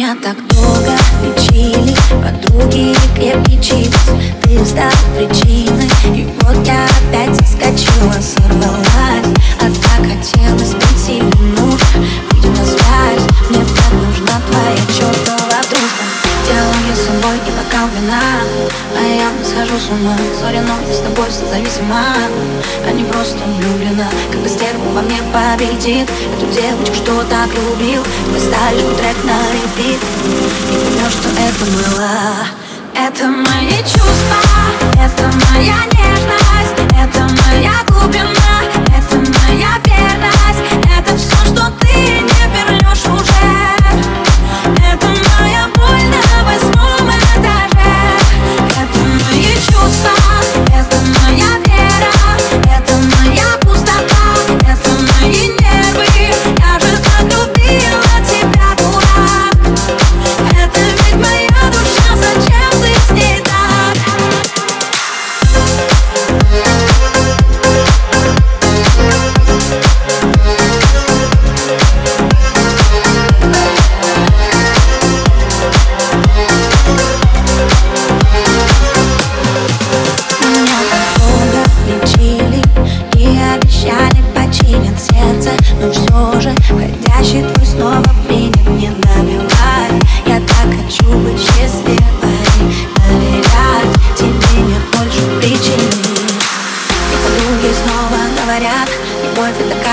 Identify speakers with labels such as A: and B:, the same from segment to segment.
A: Меня так долго лечили. Подруги крепкий Ты стал причиной. И вот я опять заскочила Сорвалась. А так хотелось быть муж Выйди на связь Мне так нужна твоя чертова дружба. Делаю собой и бокал вина А я схожу с ума. Сори, но я с тобой созависима. А не просто влюблена Когда стерва во мне победит. Эту девочку, что так любил? Ты ставишь мой трек на репит. И поймешь, что это было. Это мои чувства Это моя нежность Это моя глубина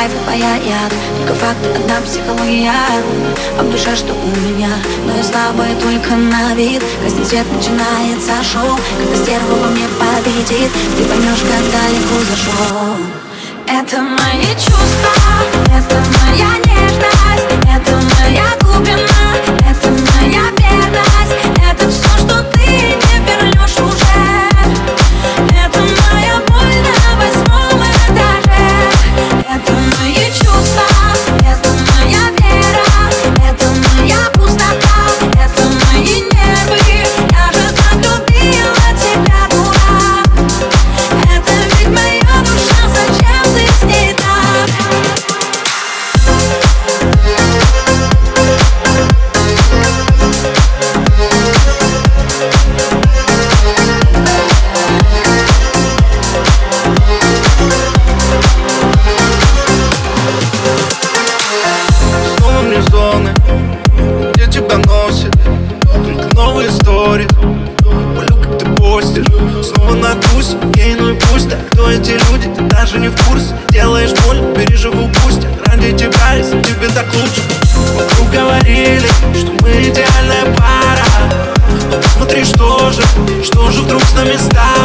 A: Любовь это кайф и паяет Только факты одна психология. А в душе что у меня? Но я слабая только на вид. Красный свет начинается шоу Когда стерва во мне победит. Ты поймешь, как далеко зашел. Это мои чувства
B: Кто эти люди, ты даже не в курсе. Делаешь боль, переживу пусть. Ради тебя, если тебе так лучше. Вокруг говорили, что мы идеальная пара. Смотри, что же, что же вдруг с нами стало?